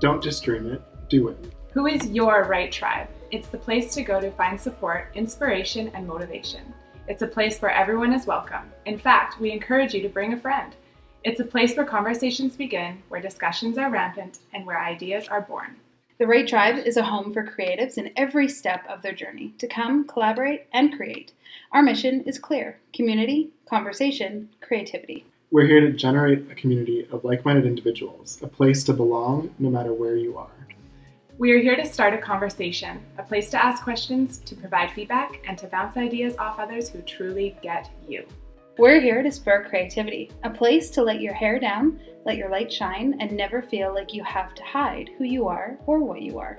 Don't just dream it, do it. Who is your Write Tribe? It's the place to go to find support, inspiration, and motivation. It's a place where everyone is welcome. In fact, we encourage you to bring a friend. It's a place where conversations begin, where discussions are rampant, and where ideas are born. The Write Tribe is a home for creatives in every step of their journey to come, collaborate, and create. Our mission is clear community, conversation, creativity. We're here to generate a community of like minded individuals, a place to belong no matter where you are. We are here to start a conversation, a place to ask questions, to provide feedback, and to bounce ideas off others who truly get you. We're here to spur creativity, a place to let your hair down, let your light shine, and never feel like you have to hide who you are or what you are.